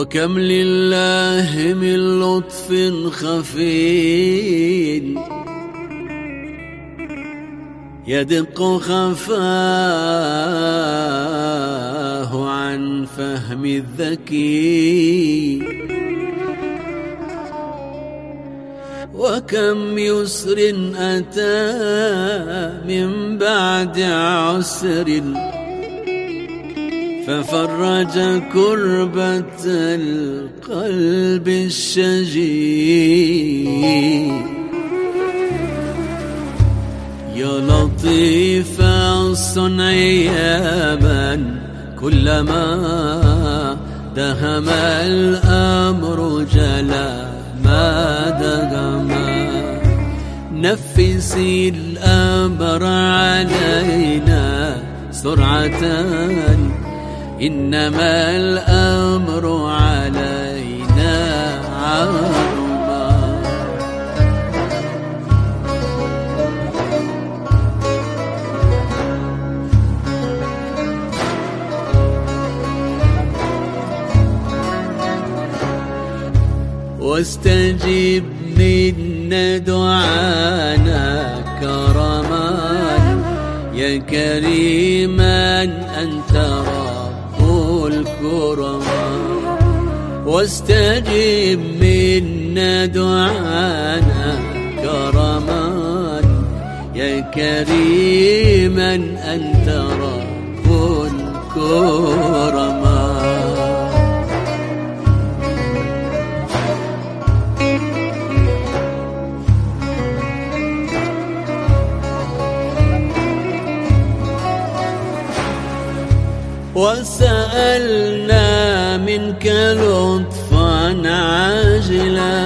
وكم لله من لطف خفي يدق خفاه عن فهم الذكي. وكم يسر أتى من بعد عسر. ففرج كربة القلب الشجي يا لطيف الصنع يا من كلما دهم الأمر جلا ما دغما. نفسي الأمر علينا سرعة إنما الأمر علينا عظما واستجب منا دعانا كرما. يا كريما أنت رب. الكرما واستجب منا دعانا كرما. يا كريما أنت رب الكرما وسألنا منك لطفا عاجلا.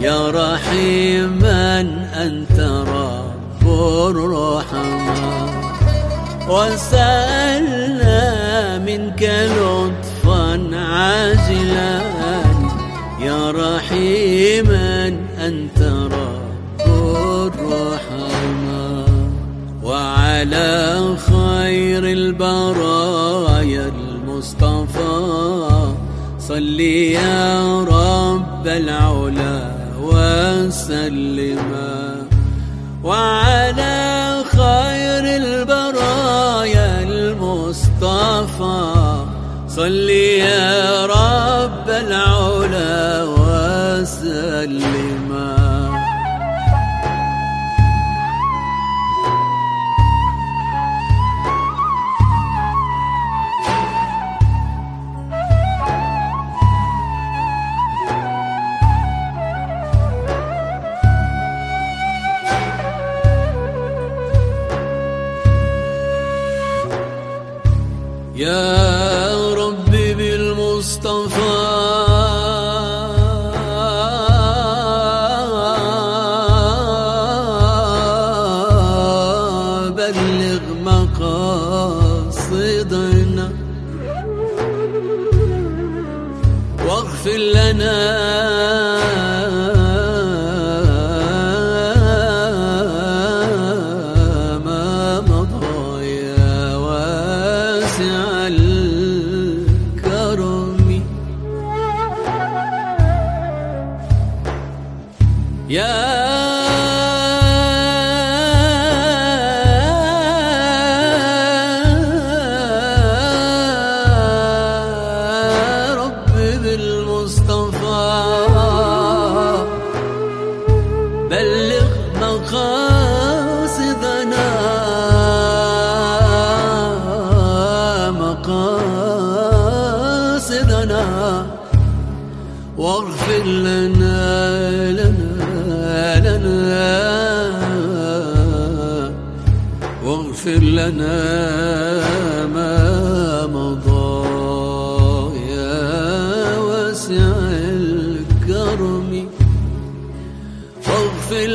يا رحيما أنت رب الرحمن وسألنا منك لطفا عاجلا. يا رحيما أنت رب الرحمن وعلى خير البرايا المصطفى صل يا رب العلا وسلما وعلى خير البرايا المصطفى صل يا رب العلا وسلما بالمصطفى بلغ مقاصدنا واغفر لنا يا رب بالمصطفى. بلغ مقاصدنا مقاصدنا واغفر لنا واغفر لنا ما مضى يا واسع الكرم. واغفر